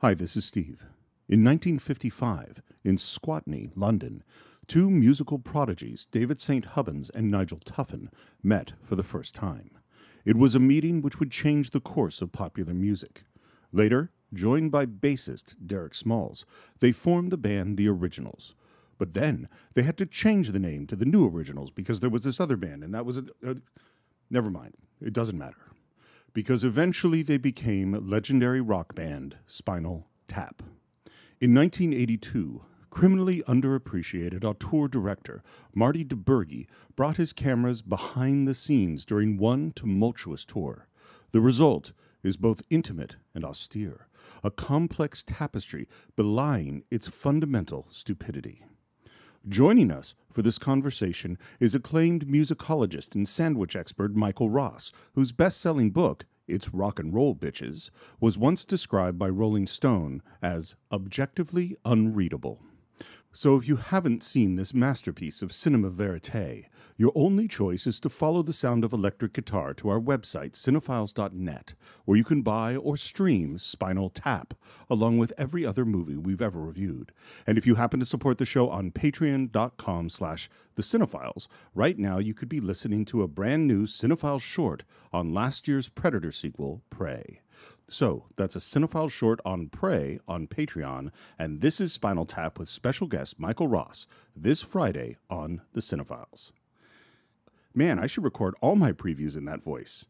Hi, this is Steve. In 1955, in Squatney, London, two musical prodigies, David St. Hubbins and Nigel Tufnel, met for the first time. It was a meeting which would change the course of popular music. Later, joined by bassist Derek Smalls, they formed the band The Originals. But then they had to change the name to the New Originals because there was this other band, and that was a. a never mind. It doesn't matter. Because eventually they became legendary rock band Spinal Tap. In 1982, criminally underappreciated auteur director Marty DiBergi brought his cameras behind the scenes during one tumultuous tour. The result is both intimate and austere, a complex tapestry belying its fundamental stupidity. Joining us for this conversation is acclaimed musicologist and sandwich expert Michael Ross, whose best selling book, It's Rock and Roll Bitches, was once described by Rolling Stone as objectively unreadable. So if you haven't seen this masterpiece of cinema verite, your only choice is to follow the sound of electric guitar to our website, cine-files.net, where you can buy or stream Spinal Tap, along with every other movie we've ever reviewed. And if you happen to support the show on patreon.com slash the Cine-Files, right now you could be listening to a brand new Cine-File short on last year's Predator sequel, Prey. So that's a Cine-File short on Prey on Patreon, and this is Spinal Tap with special guest Michael Ross this Friday on the Cine-Files. Man, I should record all my previews in that voice.